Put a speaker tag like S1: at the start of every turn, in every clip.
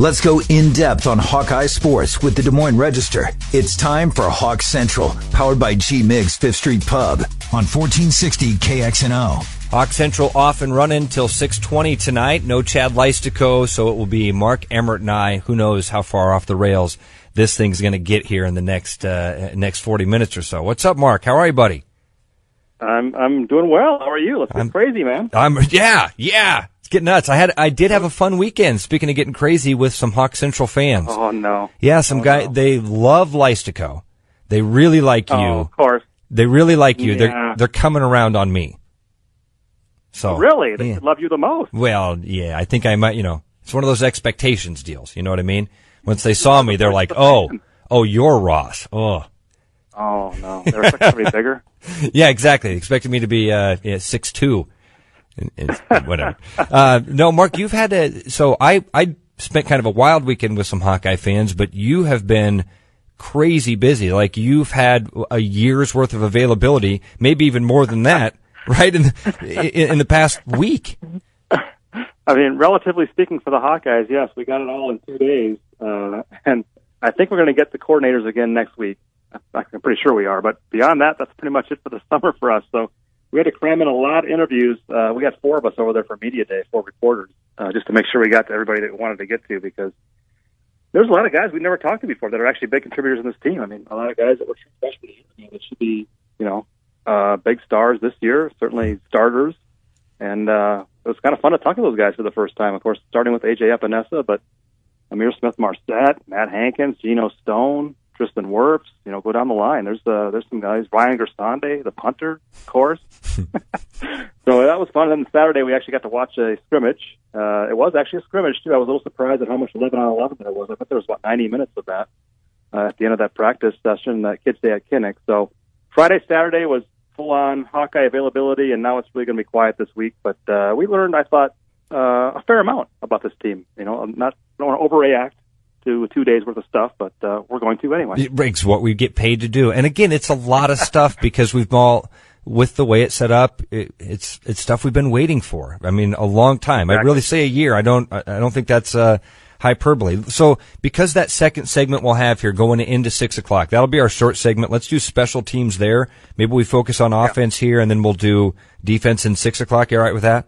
S1: Let's go in depth on Hawkeye sports with the Des Moines Register. It's time for Hawk Central, powered by G Migs Fifth Street Pub on 1460 KXNO.
S2: Hawk Central off and running till 6:20 tonight. No Chad Leistikow, so it will be Mark Emmert and I. Who knows how far off the rails this thing's going to get here in the next uh, next 40 minutes or so. What's up, Mark? How are you, buddy?
S3: I'm I'm doing well. How are you? Let's get crazy, man.
S2: I'm yeah, yeah. Getting nuts. I had I did have a fun weekend. Speaking of getting crazy with some Hawk Central fans.
S3: Oh no.
S2: Yeah, some
S3: oh,
S2: guy
S3: no.
S2: they love Leistikow. They really like you.
S3: Oh, of course.
S2: They really like you.
S3: Yeah.
S2: They're they're coming around on me. So
S3: Really, they
S2: yeah.
S3: love you the most.
S2: Well, yeah, I think I might. You know, it's one of those expectations deals. You know what I mean? Once they saw me, they're like, "Oh, oh, you're Ross." Oh,
S3: Oh no, they're expecting to be bigger.
S2: yeah, exactly. They Expected me to be uh, yeah, six two, and, and whatever. uh, no, Mark, you've had a. So I I spent kind of a wild weekend with some Hawkeye fans, but you have been crazy busy. Like you've had a year's worth of availability, maybe even more than that, right? In in, in the past week.
S3: I mean, relatively speaking, for the Hawkeyes, yes, we got it all in two days, uh, and I think we're going to get the coordinators again next week. I'm pretty sure we are, but beyond that, that's pretty much it for the summer for us. So we had to cram in a lot of interviews. Uh, we got four of us over there for media day, four reporters, uh, just to make sure we got to everybody that we wanted to get to because there's a lot of guys we never talked to before that are actually big contributors in this team. I mean, a lot of guys that were freshmen that should be, you know, uh, big stars this year, certainly starters. And uh, it was kind of fun to talk to those guys for the first time. Of course, starting with AJ Epenesa, but Ihmir Smith Marsette, Matt Hankins, Geno Stone, Tristan Wirfs, you know, go down the line. There's uh, there's some guys, Ryan Gersonde, the punter, of course. so that was fun. And then Saturday we actually got to watch a scrimmage. Uh, it was actually a scrimmage too. I was a little surprised at how much 11 on 11 there was. I thought there was about 90 minutes of that uh, at the end of that practice session, that Kids Day at Kinnick. So Friday, Saturday was full on Hawkeye availability, and now it's really going to be quiet this week. But uh, we learned, I thought, uh, a fair amount about this team. You know, I'm not I don't want to overreact to two days worth of stuff, but uh, we're going to anyway.
S2: It breaks what we get paid to do. And again, it's a lot of stuff because we've all, with the way it's set up, it, it's, it's stuff we've been waiting for. I mean, a long time. I
S3: Exactly.
S2: really say a year. I don't, I I don't think that's, uh, hyperbole. So because that second segment we'll have here going into six o'clock, that'll be our short segment. Let's do special teams there. Maybe we focus on offense here and then we'll do defense in six o'clock. You all right with that?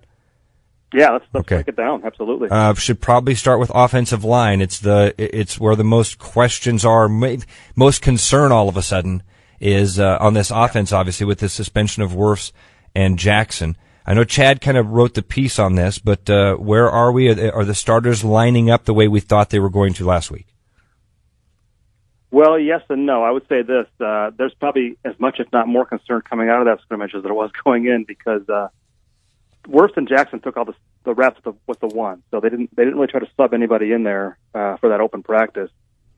S3: Yeah, let's, let's
S2: Okay.
S3: break it down. Absolutely.
S2: Uh, should probably start with offensive line. It's the it's where the most questions are, most concern all of a sudden is uh, on this offense. Obviously, with the suspension of Wirfs and Jackson. I know Chad kind of wrote the piece on this, but uh, where are we? Are the, are the starters lining up the way we thought they were going to last week?
S3: Well, yes and no. I would say this: uh, there's probably as much, if not more, concern coming out of that scrimmage as there was going in because uh, Wirfs and Jackson took all the, the reps with the, with the one, so they didn't they didn't really try to sub anybody in there uh, for that open practice,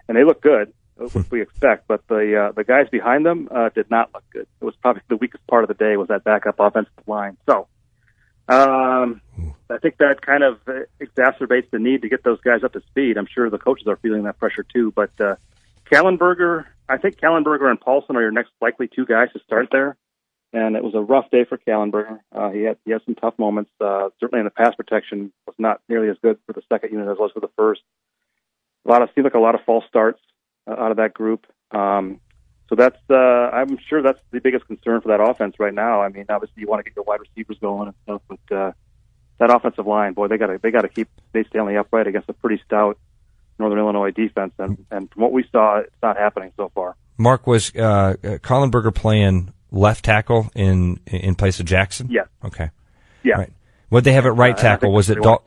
S3: and they look good, which we expect. But the uh, the guys behind them uh, did not look good. It was probably the weakest part of the day was that backup offensive line. So. Um, I think that kind of uh, exacerbates the need to get those guys up to speed. I'm sure the coaches are feeling that pressure too. But uh, Kallenberger, I think Kallenberger and Paulson are your next likely two guys to start there. And it was a rough day for Kallenberger. Uh, he had he had some tough moments. Uh, certainly in the pass protection was not nearly as good for the second unit as it was for the first. A lot of seemed like a lot of false starts uh, out of that group. Um, so that's uh, I'm sure that's the biggest concern for that offense right now. I mean, obviously you want to get your wide receivers going and stuff, but uh, that offensive line, boy, they got to they got to keep Nate Stanley upright against a pretty stout Northern Illinois defense, and and from what we saw, it's not happening so far.
S2: Mark was uh, Kallenberger playing left tackle in in place of Jackson.
S3: Yeah.
S2: Okay.
S3: Yeah.
S2: Right. Would they have it right
S3: Uh,
S2: tackle? Was it Dal-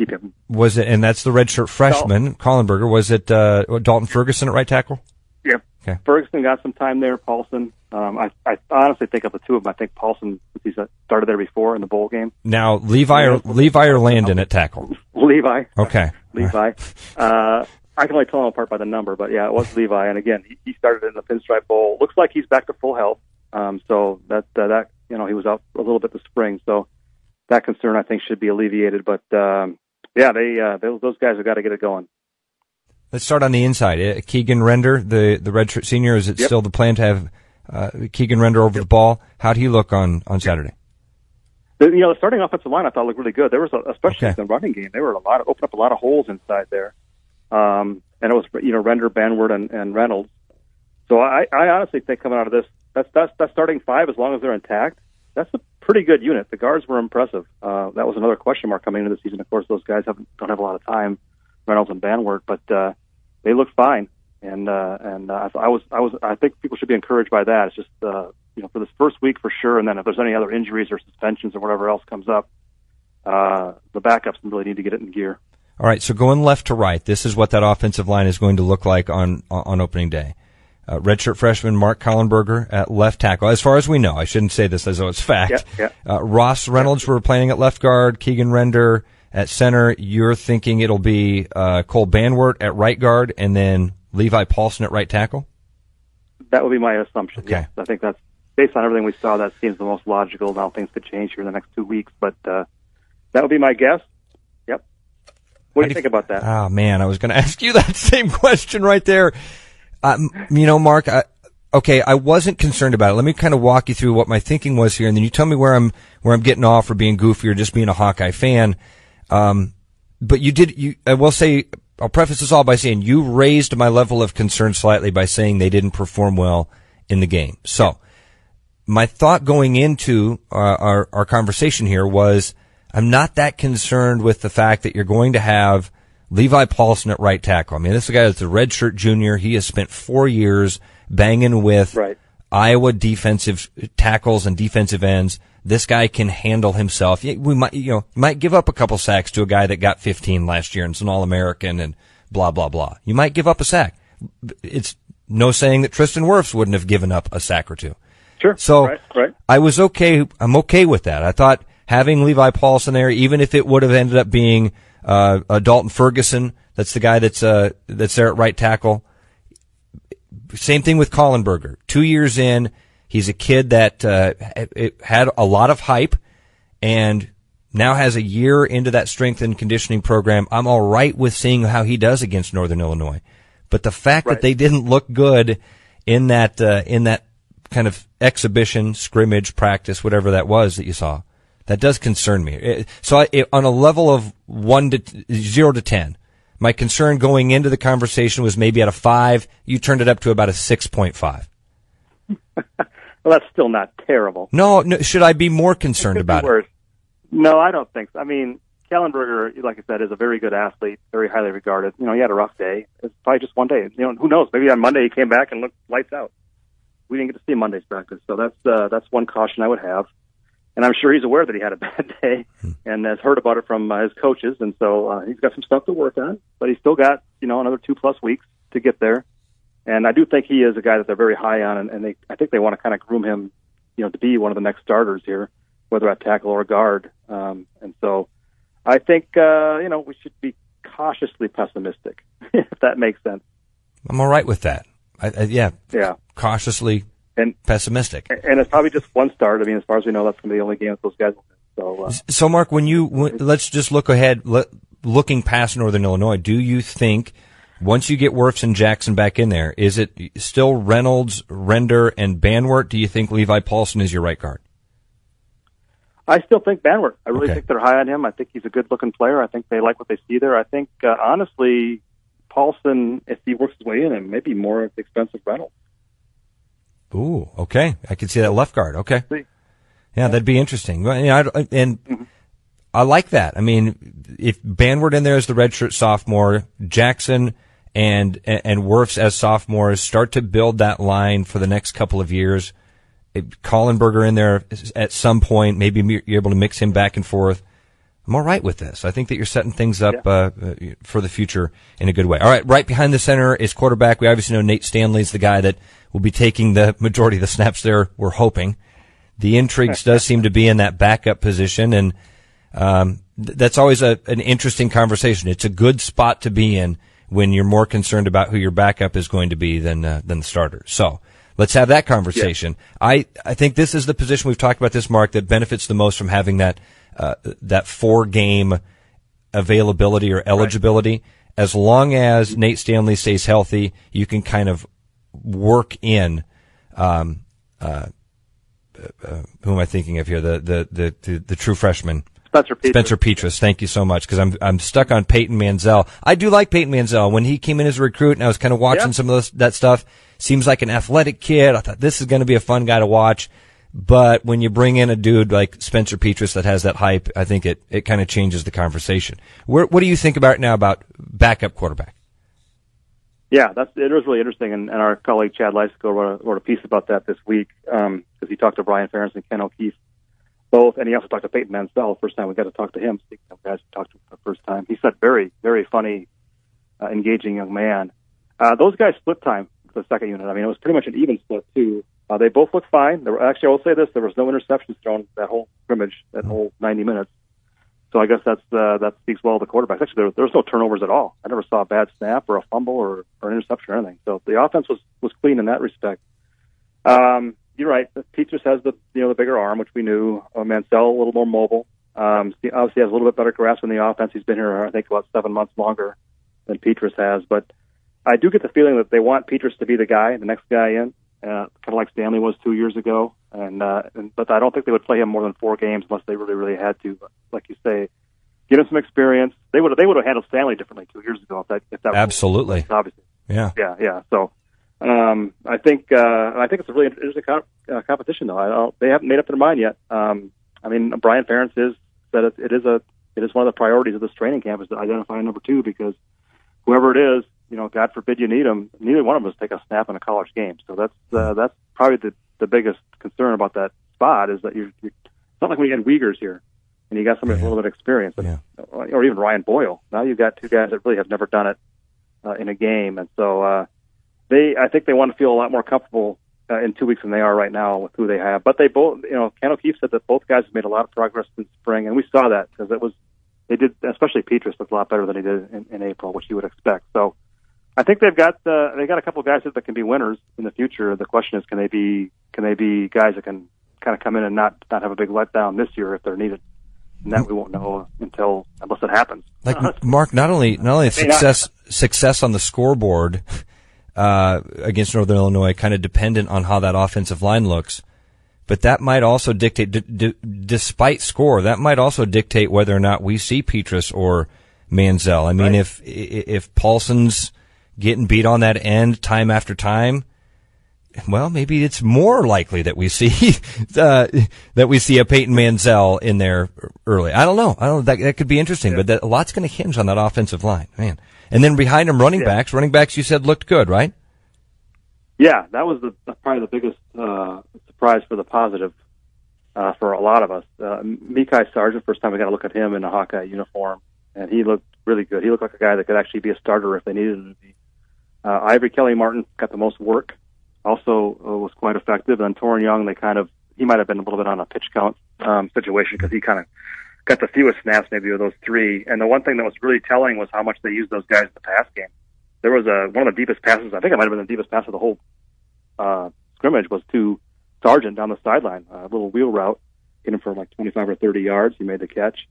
S2: was it and that's the redshirt freshman Kallenberger? Was it uh, Dalton Ferguson at right tackle?
S3: Yeah.
S2: Okay.
S3: Ferguson got some time there. Paulson. Um, I, I honestly think of the two of them. I think Paulson, he's uh, started there before in the bowl game.
S2: Now Levi or Levi or Landon at tackle.
S3: Levi.
S2: Okay.
S3: Levi. Uh, I can only tell him apart by the number, but yeah, it was Levi. And again, he, he started in the Pinstripe Bowl. Looks like he's back to full health. Um, so that uh, that you know he was out a little bit this spring. So that concern I think should be alleviated. But um, yeah, they uh, those, those guys have got to get it going.
S2: Let's start on the inside. Uh, Keegan Render, the the redshirt senior, is it
S3: Yep.
S2: still the plan to have uh, Keegan Render over the ball? How'd he look on on Saturday?
S3: The, you know, the starting offensive line I thought looked really good. There was, a, especially
S2: Okay.
S3: in the running game, they were a lot of opened up a lot of holes inside there. um, and it was you know Render, Banwart, and, and Reynolds. So I, I honestly think coming out of this, that's that's that's starting five as long as they're intact. That's a pretty good unit. The guards were impressive. Uh, that was another question mark coming into the season. Of course, those guys haven't don't have a lot of time, Reynolds and Banwart, but uh, they look fine. And uh, and uh, I was I was I think people should be encouraged by that. It's just uh, you know for this first week for sure, and then if there's any other injuries or suspensions or whatever else comes up, uh, the backups really need to get it in gear.
S2: All right, so going left to right, this is what that offensive line is going to look like on on opening day. Uh, redshirt freshman Mark Kallenberger at left tackle. As far as we know, I shouldn't say this as though it's fact.
S3: Yeah, yeah.
S2: Uh, Ross Reynolds, we're playing at left guard. Keegan Render at center. You're thinking it'll be uh, Cole Banwart at right guard, and then Levi Paulson at right tackle.
S3: That would be my assumption.
S2: Okay.
S3: Yes, I think that's based on everything we saw. That seems the most logical. Now things could change here in the next two weeks, but uh, that would be my guess. Yep. What do you think about that?
S2: Oh man, I was going to ask you that same question right there. Um, you know, Mark, I, okay, I wasn't concerned about it. Let me kind of walk you through what my thinking was here, and then you tell me where I'm where I'm getting off or being goofy or just being a Hawkeye fan. Um, but you did. You, I will say, I'll preface this all by saying you raised my level of concern slightly by saying they didn't perform well in the game. So, my thought going into uh, our our conversation here was, I'm not that concerned with the fact that you're going to have Levi Paulson at right tackle. I mean, this is a guy that's a redshirt junior. He has spent four years banging with
S3: Right.
S2: Iowa defensive tackles and defensive ends. This guy can handle himself. We might, you know, might give up a couple sacks to a guy that got 15 last year and is an All-American and blah, blah, blah. You might give up a sack. It's no saying that Tristan Wirfs wouldn't have given up a sack or two.
S3: Sure.
S2: So
S3: right, right.
S2: I was okay. I'm okay with that. I thought having Levi Paulson there, even if it would have ended up being uh, uh, Dalton Ferguson, that's the guy that's uh, that's there at right tackle. Same thing with Kallenberger. Two years in, he's a kid that uh, it had a lot of hype, and now has a year into that strength and conditioning program. I'm all right with seeing how he does against Northern Illinois, but the fact
S3: Right.
S2: that they didn't look good in that uh, in that kind of exhibition, scrimmage, practice, whatever that was that you saw, that does concern me. It- so I, it, on a level of one to zero to ten, my concern going into the conversation was maybe at a five. You turned it up to about a six point five.
S3: Well, that's still not terrible.
S2: No, no, should I be more concerned about it?
S3: No, I don't think so. I mean, Kallenberger, like I said, is a very good athlete, very highly regarded. You know, he had a rough day. It's probably just one day. You know, who knows? Maybe on Monday he came back and looked lights out. We didn't get to see Monday's practice, so that's uh, that's one caution I would have. And I'm sure he's aware that he had a bad day and has heard about it from uh, his coaches, and so uh, he's got some stuff to work on. But he's still got you know another two plus weeks to get there. And I do think he is a guy that they're very high on, and, and they I think they want to kind of groom him, you know, to be one of the next starters here, whether at tackle or guard. Um, and so I think uh, you know we should be cautiously pessimistic, if that makes sense.
S2: I'm all right with that. I, I, yeah,
S3: Yeah.
S2: cautiously
S3: And
S2: pessimistic.
S3: and it's probably just one start. I mean, as far as we know, that's going to be the only game that those guys will. So uh,
S2: So, Mark, when you when, let's just look ahead, looking past Northern Illinois, do you think once you get Wirfs and Jackson back in there, is it still Reynolds, Render, and Banwart? Do you think Levi Paulson is your right guard?
S3: I still think Banwart. I really
S2: Okay.
S3: think they're high on him. I think he's a good looking player. I think they like what they see there. I think uh, honestly, Paulson, if he works his way in, and maybe more expensive Reynolds.
S2: Ooh, okay. I can see that left guard. Okay. Yeah, that'd be interesting. Well, you know, I, and mm-hmm. I like that. I mean, if Banward in there as the redshirt sophomore, Jackson and and Wirfs as sophomores start to build that line for the next couple of years. Kallenberger in there at some point, maybe you're able to mix him back and forth. I'm all right with this. I think that you're setting things up uh, uh, for the future in a good way. All right, right behind the center is quarterback. We obviously know Nate Stanley's the guy that will be taking the majority of the snaps there. We're hoping. The intrigues does seem to be in that backup position, and um, th- that's always a, an interesting conversation. It's a good spot to be in when you're more concerned about who your backup is going to be than uh, than the starter. So let's have that conversation. I I think this is the position we've talked about this Mark that benefits the most from having that uh, that four game availability or eligibility. As long as Nate Stanley stays healthy, you can kind of work in. Um, uh, uh, who am I thinking of here? The the the the, the true freshman.
S3: Spencer Petras.
S2: Spencer Petras. Thank you so much because I'm I'm stuck on Peyton Mansell. I do like Peyton Mansell when he came in as a recruit, and I was kind of watching
S3: Yeah.
S2: some of those, that stuff. Seems like an athletic kid. I thought this is going to be a fun guy to watch. But when you bring in a dude like Spencer Petras that has that hype, I think it, it kind of changes the conversation. Where, what do you think about now about backup quarterback?
S3: Yeah, that's it was really interesting, and, and our colleague Chad Leistikow wrote a, wrote a piece about that this week because he talked to Brian Ferentz and Ken O'Keefe both, and he also talked to Peyton Mansell. First time we got to talk to him. Speaking of guys talked to for the first time, he said very, very funny, uh, engaging young man. Uh, those guys split time for the second unit. I mean, it was pretty much an even split too. Uh, they both looked fine. There were, actually, I will say this: there was no interceptions thrown that whole scrimmage, that whole 90 minutes. So I guess that's uh, that speaks well of the quarterbacks. Actually, there, there was no turnovers at all. I never saw a bad snap or a fumble or, or an interception or anything. So the offense was was clean in that respect. Um, you're right. Petras has the you know the bigger arm, which we knew. Uh, Mansell a little more mobile. Um, he obviously has a little bit better grasp on the offense. He's been here, I think, about seven months longer than Petras has. But I do get the feeling that they want Petras to be the guy, the next guy in, uh, kind of like Stanley was two years ago. And, uh, and but I don't think they would play him more than four games unless they really, really had to. But like you say, get him some experience. They would have, they would have handled Stanley differently two years ago if that if that was-
S2: Absolutely.
S3: obviously.
S2: Yeah.
S3: Yeah, yeah. So um, I think uh, I think it's a really interesting co- uh, competition, though. I don't, they haven't made up their mind yet. Um, I mean, Brian Ferentz is said it, it is a it is one of the priorities of this training camp is to identify a number two because whoever it is, you know, God forbid you need them, neither one of them has take a snap in a college game. So that's uh, that's probably the the biggest concern about that spot is that you're, you're it's not like we had Wiegers here. And you got somebody with a little bit of experience, but,
S2: Yeah.
S3: or even Ryan Boyle. Now you've got two guys that really have never done it uh, in a game, and so uh, they I think they want to feel a lot more comfortable uh, in two weeks than they are right now with who they have. But they both, you know, Ken O'Keefe said that both guys have made a lot of progress since spring, and we saw that because it was they did, especially Petras looked a lot better than he did in, in April, which you would expect. So I think they've got uh, they got a couple of guys that can be winners in the future. The question is, can they be can they be guys that can kind of come in and not not have a big letdown this year if they're needed? And that we won't know until unless it happens.
S2: Like Mark, not only not only
S3: may not.
S2: success success on the scoreboard uh, against Northern Illinois, kind of dependent on how that offensive line looks, but that might also dictate, d- d- despite score, that might also dictate whether or not we see Petras or Mansell. I mean,
S3: Right.
S2: if if Paulson's getting beat on that end time after time. Well, maybe it's more likely that we see uh, that we see a Peyton Mansell in there early. I don't know. I don't. That, that could be interesting, but that, a lot's going to hinge on that offensive line, man. And then behind him, running
S3: Yeah.
S2: backs. Running backs, you said looked good, right?
S3: Yeah, that was the probably the biggest uh, surprise for the positive uh, for a lot of us. Uh, Mekhi Sargent, first time we got to look at him in a Hawkeye uniform, and he looked really good. He looked like a guy that could actually be a starter if they needed him to be. Uh, Ivory Kelly Martin got the most work, also uh, was quite effective. And Toren Young, they kind of he might have been a little bit on a pitch count um, situation because he kind of got the fewest snaps maybe of those three. And the one thing that was really telling was how much they used those guys in the pass game. There was a one of the deepest passes. I think it might have been the deepest pass of the whole uh, scrimmage was to Sargent down the sideline, a little wheel route, hit him for like 25 or 30 yards. He made the catch.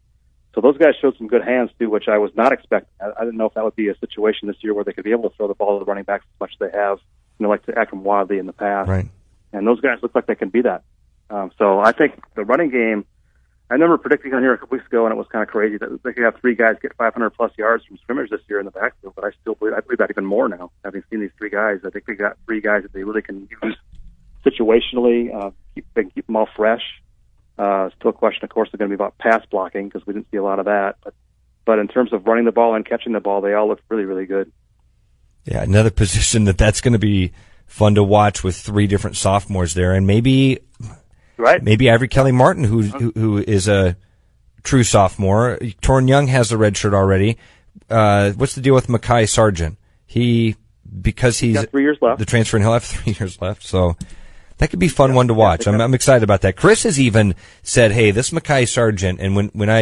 S3: So those guys showed some good hands too, which I was not expecting. I, I didn't know if that would be a situation this year where they could be able to throw the ball to the running backs as much as they have, you know, like to Akrum Wadley in the past.
S2: Right.
S3: And those guys look like they can be that. Um, so I think the running game. I remember predicting on here a couple weeks ago, and it was kind of crazy that they could have three guys get 500 plus yards from scrimmage this year in the backfield. But I still believe I believe that even more now, having seen these three guys. I think they got three guys that they really can use situationally. Uh, keep they can keep them all fresh. Uh, still a question, of course, is going to be about pass blocking because we didn't see a lot of that. But but in terms of running the ball and catching the ball, they all look really really good.
S2: Yeah, another position that that's going to be fun to watch with three different sophomores there, and maybe
S3: Right?
S2: maybe Ivory Kelly Martin, who who, who is a true sophomore. Toren Young has the red shirt already. Uh, what's the deal with Mekhi Sargent? He because he's
S3: got three years left.
S2: The transfer, and he'll have three years left. So that could be fun one to watch. I'm, I'm excited about that. Chris has even said, "Hey, this Mekhi Sargent," and when when I,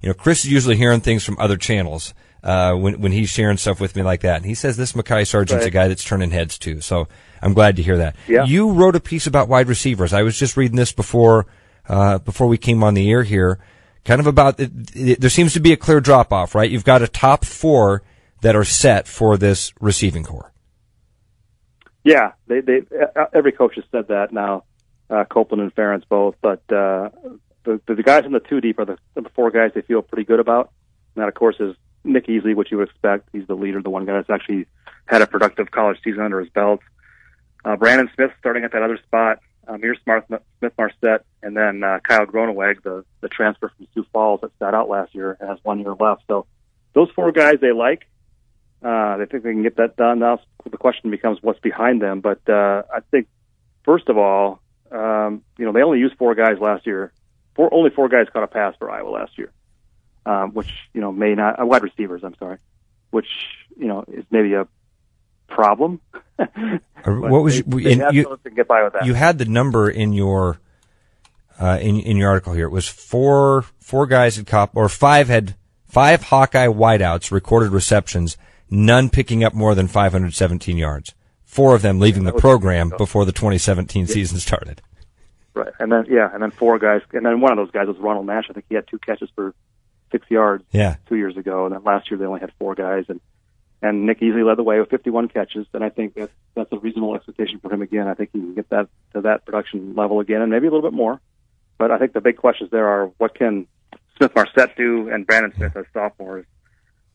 S2: you know, Chris is usually hearing things from other channels. Uh, when when he's sharing stuff with me like that, and he says this Mekhi Sargent's a guy that's turning heads too. So I'm glad to hear that.
S3: Yeah.
S2: You wrote a piece about wide receivers. I was just reading this before uh, before we came on the air here, kind of about it, it, there seems to be a clear drop off, right? You've got a top four that are set for this receiving core.
S3: Yeah, they they uh, every coach has said that now, uh, Copeland and Ferentz both. But uh, the the, guys in the two deep are the, the four guys they feel pretty good about. And that, of course, is Nick Easley, which you would expect. He's the leader, the one guy that's actually had a productive college season under his belt. Uh, Brandon Smith starting at that other spot. Ihmir Smith, Smith Marsette, and then uh, Kyle Groeneweg, the, the transfer from Sioux Falls that sat out last year and has one year left. So those four guys they like. Uh, they think they can get that done. Now the question becomes what's behind them. But uh, I think, first of all, um, you know, they only used four guys last year. Four, only four guys caught a pass for Iowa last year, um, which you know may not uh, wide receivers. I'm sorry, which you know is maybe a problem.
S2: what was
S3: they, they
S2: you,
S3: get by with that.
S2: you had the number in your uh, in in your article here. It was four four guys had cop or five had five Hawkeye wideouts recorded receptions, none picking up more than 517 yards. Four of them leaving the program before the 2017 season started.
S3: Right, and then yeah, and then four guys, and then one of those guys was Ronald Nash. I think he had two catches for six yards
S2: Yeah.
S3: two years ago, and then last year they only had four guys, and and Nick Easley led the way with 51 catches, and I think that's that's a reasonable expectation for him again. I think he can get that to that production level again, and maybe a little bit more. But I think the big questions there are what can Smith Marsette do, and Brandon Smith as sophomores.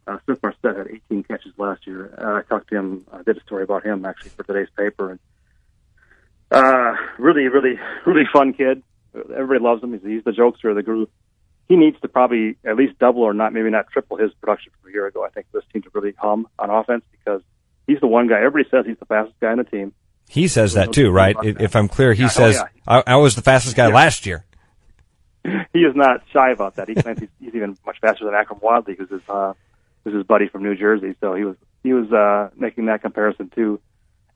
S3: Uh, Smith Marsette had 18 catches last year. Uh, I talked to him, I did a story about him actually for today's paper, and uh, really, really, really fun kid. Everybody loves him. He's, he's the jokester of the group. He needs to probably at least double or not, maybe not triple his production from a year ago. I think this team to really hum on offense because he's the one guy. Everybody says he's the fastest guy on the team.
S2: He says that too, right? If I'm clear, he
S3: Yeah, oh,
S2: says
S3: yeah.
S2: I, I was the fastest guy
S3: Yeah.
S2: last year.
S3: he is not shy about that. He claims he's, he's even much faster than Akrum Wadley, who's his uh, who's his buddy from New Jersey. So he was he was uh, making that comparison too,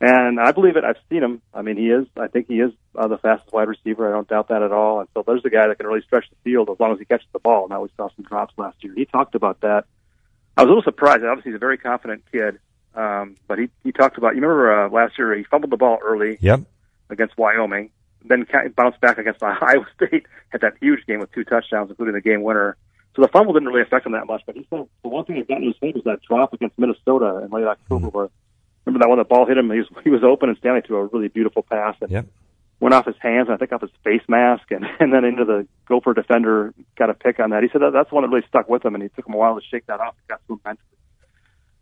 S3: and I believe it. I've seen him. I mean, he is. I think he is uh, the fastest wide receiver. I don't doubt that at all. And so there's a guy that can really stretch the field as long as he catches the ball. Now we saw some drops last year. He talked about that. I was a little surprised. Obviously, he's a very confident kid, um, but he he talked about. You remember uh, last year he fumbled the ball early
S2: Yep.
S3: against Wyoming, then bounced back against Iowa State, had that huge game with two touchdowns, including the game winner. So the fumble didn't really affect him that much, but he said the one thing that got in his head was that drop against Minnesota in late October, where remember that one the ball hit him, he was, he was open and Stanley threw a really beautiful pass and
S2: Yep.
S3: went off his hands and I think off his face mask and, and then into the Gopher defender, got a pick on that. He said that that's the one that really stuck with him and he took him a while to shake that off. It got to him mentally.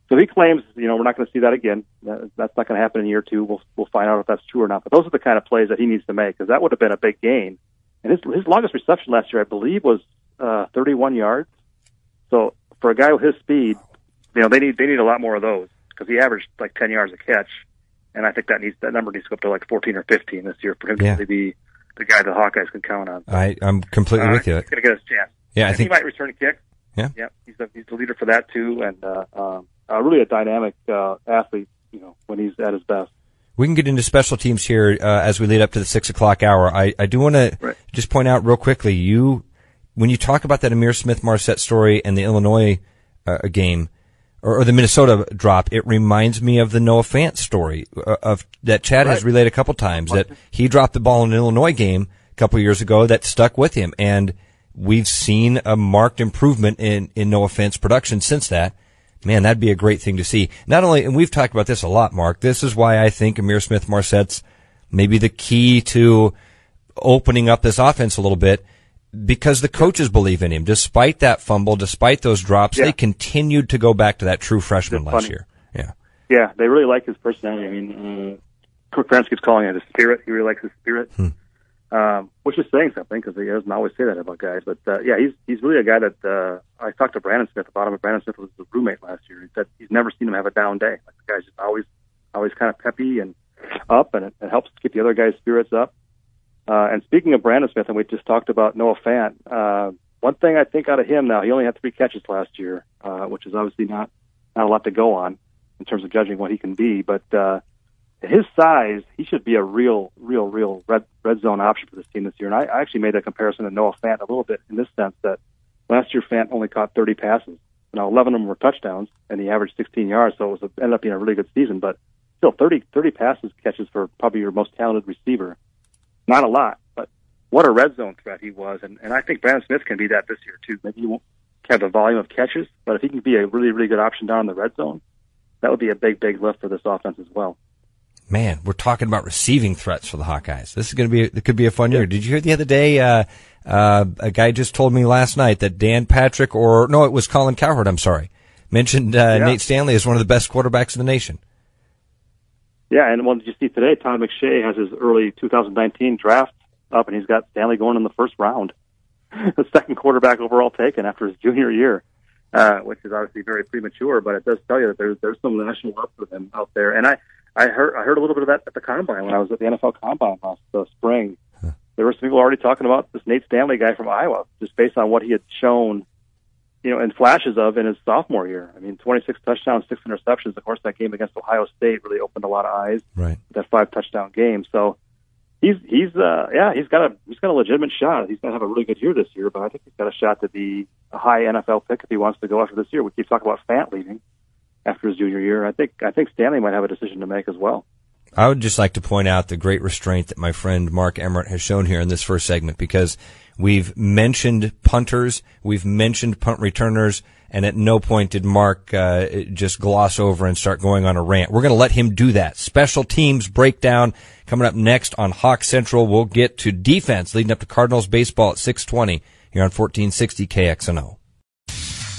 S3: So he claims, you know, we're not going to see that again. That- That's not going to happen in year two. We'll we'll find out if that's true or not. But those are the kind of plays that he needs to make because that would have been a big gain. And his his longest reception last year, I believe, was uh, 31 yards. So for a guy with his speed, you know, they need they need a lot more of those because he averaged like 10 yards a catch, and I think that needs that number needs to go up to like 14 or 15 this year for him
S2: Yeah.
S3: to really be the guy the Hawkeyes can count on.
S2: I I'm completely
S3: Uh,
S2: with you.
S3: He's to get his chance.
S2: Yeah, I
S3: And
S2: think
S3: he might return a kick.
S2: Yeah.
S3: yeah. He's the he's the leader for that too, and uh, um, uh, really a dynamic uh, athlete. You know, when he's at his best.
S2: we can get into special teams here uh, as we lead up to the six o'clock hour. I, I do want to just point out real quickly. You, when you talk about that Ihmir Smith Marsette story and the Illinois uh, game, or, or the Minnesota drop, it reminds me of the Noah Fant story uh, of that Chad has relayed a couple times that he dropped the ball in an Illinois game a couple years ago that stuck with him, and we've seen a marked improvement in in Noah Fant's production since that. Man, that'd be a great thing to see. Not only, and we've talked about this a lot, Mark. This is why I think Ihmir Smith Marsette's maybe the key to opening up this offense a little bit because the coaches believe in him. Despite that fumble, despite those drops,
S3: Yeah.
S2: they continued to go back to that true freshman last
S3: funny.
S2: year. Yeah.
S3: Yeah, they really like his personality. I mean, uh, Kirk Ferentz keeps calling it his spirit. He really likes his spirit, um, which is saying something because he doesn't always say that about guys. But uh, yeah, he's he's really a guy that uh, I talked to Brandon Smith about him. and Brandon Smith was the roommate last year. He said he's never seen him have a down day. Like the guy's just always always kind of peppy and up, and it, it helps keep the other guys' spirits up. Uh, and speaking of Brandon Smith, and we just talked about Noah Fant. Uh, one thing I think out of him now, he only had three catches last year, uh, which is obviously not not a lot to go on in terms of judging what he can be. But uh, his size, he should be a real, real, real red red zone option for this team this year. And I, I actually made that comparison to Noah Fant a little bit in this sense that last year Fant only caught 30 passes. Now 11 of them were touchdowns, and he averaged 16 yards, so it was a, ended up being a really good season. But still, 30 30 passes catches for probably your most talented receiver. Not a lot, but what a red zone threat he was. And, and I think Brandon Smith can be that this year too. Maybe he won't have the volume of catches, but if he can be a really, really good option down in the red zone, that would be a big, big lift for this offense as well.
S2: man, we're talking about receiving threats for the Hawkeyes. This is going to be, it could be a fun year. Did you hear the other day, uh, uh, a guy just told me last night that Dan Patrick or, no, it was Colin Cowherd, I'm sorry, mentioned, uh, yeah. Nate Stanley as one of the best quarterbacks in the nation.
S3: Yeah, and well, did you see today, Todd McShay has his early 2019 draft up, and he's got Stanley going in the first round. the second quarterback overall taken after his junior year, uh, which is obviously very premature, but it does tell you that there's there's some national love for him out there. And I I heard I heard a little bit of that at the combine when I was at the NFL combine last uh, spring. There were some people already talking about this Nate Stanley guy from Iowa, just based on what he had shown, you know, and flashes of in his sophomore year. I mean, 26 touchdowns, six interceptions. Of course, that game against Ohio State really opened a lot of eyes.
S2: Right.
S3: That five touchdown game. So he's he's uh yeah he's got a he's got a legitimate shot. He's going to have a really good year this year, but I think he's got a shot to be a high NFL pick if he wants to go after this year. We keep talking about Fant leaving after his junior year. I think I think Stanley might have a decision to make as well.
S2: I would just like to point out the great restraint that my friend Mark Emmert has shown here in this first segment because we've mentioned punters, we've mentioned punt returners, and at no point did Mark uh, just gloss over and start going on a rant. We're going to let him do that. Special teams breakdown coming up next on Hawk Central. We'll get to defense leading up to Cardinals baseball at 620 here on 1460 KXNO.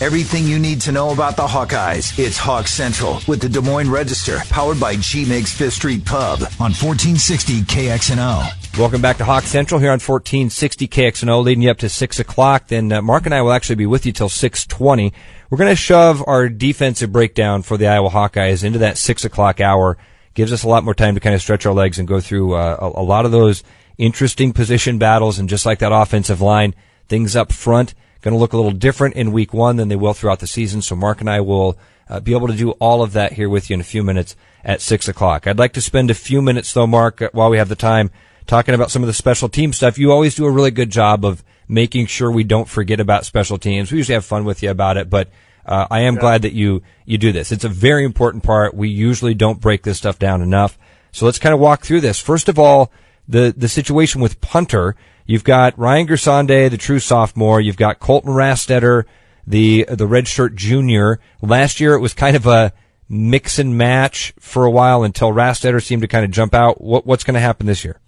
S1: Everything you need to know about the Hawkeyes. It's Hawk Central with the Des Moines Register, powered by G Migs Fifth Street Pub on 1460 KXNO.
S2: Welcome back to Hawk Central here on 1460 KXNO, leading you up to six o'clock. Then uh, Mark and I will actually be with you till 620. We're going to shove our defensive breakdown for the Iowa Hawkeyes into that six o'clock hour. Gives us a lot more time to kind of stretch our legs and go through uh, a, a lot of those interesting position battles. And just like that offensive line, things up front going to look a little different in week one than they will throughout the season. So Mark and I will uh, be able to do all of that here with you in a few minutes at six o'clock. I'd like to spend a few minutes though, Mark, uh, while we have the time talking about some of the special team stuff. You always do a really good job of making sure we don't forget about special teams. We usually have fun with you about it, but uh, I am yeah. glad that you you do this. It's a very important part. We usually don't break this stuff down enough. So let's kind of walk through this. First of all, the the situation with punter. You've got Ryan Gersonde, the true sophomore. You've got Colton Rastetter, the the redshirt junior. Last year it was kind of a mix and match for a while until Rastetter seemed to kind of jump out. What, what's going to happen this year?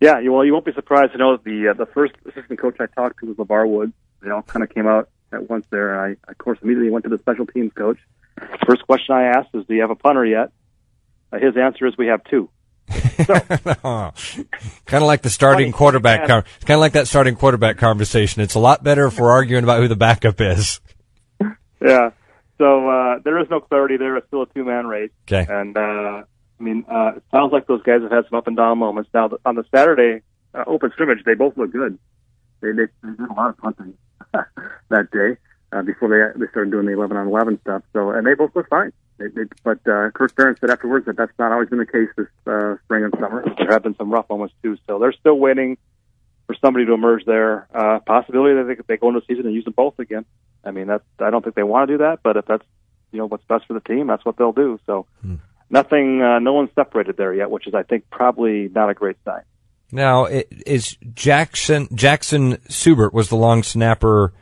S3: Yeah, well, you won't be surprised to know that the uh, the first assistant coach I talked to was LeVar Woods. They all kind of came out at once there, and I, of course, immediately went to the special teams coach. First question I asked is, "Do you have a punter yet?" Uh, his answer is, "We have two.
S2: So, kind of like the starting quarterback. Com- kind of like that starting quarterback conversation. It's a lot better if we're arguing about who the backup is.
S3: Yeah. So uh, there is no clarity there. It's still a two man race.
S2: Okay.
S3: And uh, I mean, uh, it sounds like those guys have had some up and down moments. Now on the Saturday uh, open scrimmage, they both look good. They they, they did a lot of punting that day uh, before they they started doing the eleven on eleven stuff. So and they both look fine. They, they, but uh, Kirk Ferentz said afterwards that that's not always been the case this uh, spring and summer. There have been some rough moments too. So they're still waiting for somebody to emerge there. Uh, possibility that they, they go into the season and use them both again. I mean, that's I don't think they want to do that, but if that's you know what's best for the team, that's what they'll do. So hmm. nothing, uh, no one's separated there yet, which is I think probably not a great sign.
S2: Now, is Jackson Jackson Subert was the long snapper,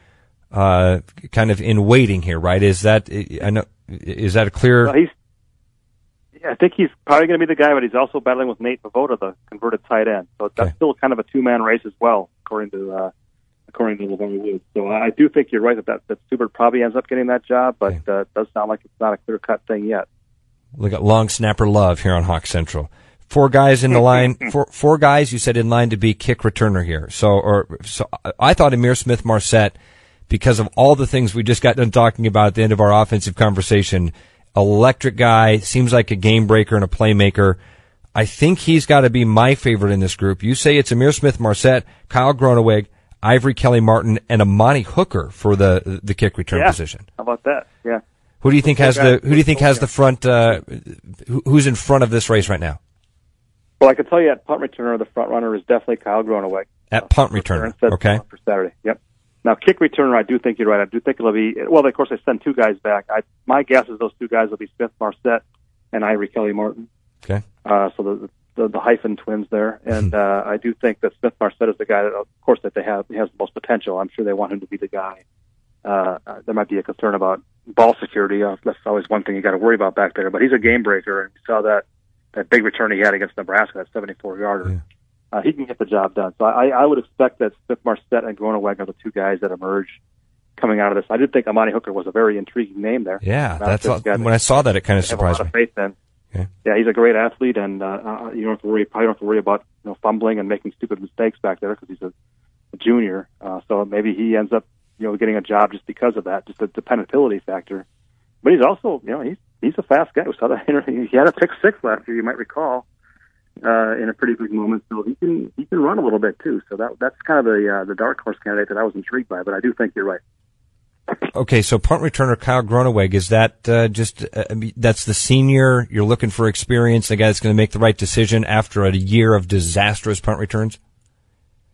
S2: uh, kind of in waiting here, right? Is that I know is that a clear?
S3: Well, he's, yeah, I think he's probably going to be the guy, but he's also battling with Nate Vejvoda, the converted tight end. So that's still kind of a two man race as well, according to uh, according to LeVar Woods. So I do think you're right that that, that Subert probably ends up getting that job, but okay. uh, it does sound like it's not a clear cut thing yet.
S2: Look at long snapper love here on Hawk Central. Four guys in the line. Four, four guys you said in line to be kick returner here. So, or so I thought Ihmir Smith Marsette because of all the things we just got done talking about at the end of our offensive conversation. Electric guy, seems like a game breaker and a playmaker. I think he's got to be my favorite in this group. You say it's Ihmir Smith Marsette, Kyle Groeneweg, Ivory Kelly Martin, and Amani Hooker for the the kick return
S3: yeah.
S2: position.
S3: How about that? Yeah.
S2: Who do you think has the Who do you think has the front? Uh, who's in front of this race right now?
S3: Well, I can tell you at punt returner, the front runner is definitely Kyle Groeneweg.
S2: At punt returner, okay.
S3: For Saturday, yep. Now, kick returner, I do think you're right. I do think it'll be well. Of course, I send two guys back. I, my guess is those two guys will be Smith Marsette and Ivory Kelly Martin.
S2: Okay.
S3: Uh, so the, the the hyphen twins there, and uh, I do think that Smith Marsette is the guy that, of course, that they have he has the most potential. I'm sure they want him to be the guy. Uh, uh, there might be a concern about ball security. Uh, that's always one thing you got to worry about back there. But he's a game breaker, and we saw that that big return he had against Nebraska, that 74 yarder. Yeah. Uh, he can get the job done. So I, I would expect that Smith Marsette and Groeneweg are the two guys that emerge coming out of this. I did think Amani Hooker was a very intriguing name there.
S2: Yeah, that's all, when I saw that, it kind of surprised
S3: me. faith in. Yeah. yeah, he's a great athlete, and uh, uh, you don't have to worry. Probably don't have to worry about you know fumbling and making stupid mistakes back there because he's a, a junior. Uh, so maybe he ends up you know getting a job just because of that, just the dependability factor. But he's also you know he's he's a fast guy. We saw that he had a pick six last year. You might recall uh, in a pretty big moment. So he can he can run a little bit too. So that that's kind of the uh, the dark horse candidate that I was intrigued by. But I do think you're right.
S2: Okay, so punt returner Kyle Groeneweg is that uh, just uh, that's the senior you're looking for experience, the guy that's going to make the right decision after a year of disastrous punt returns.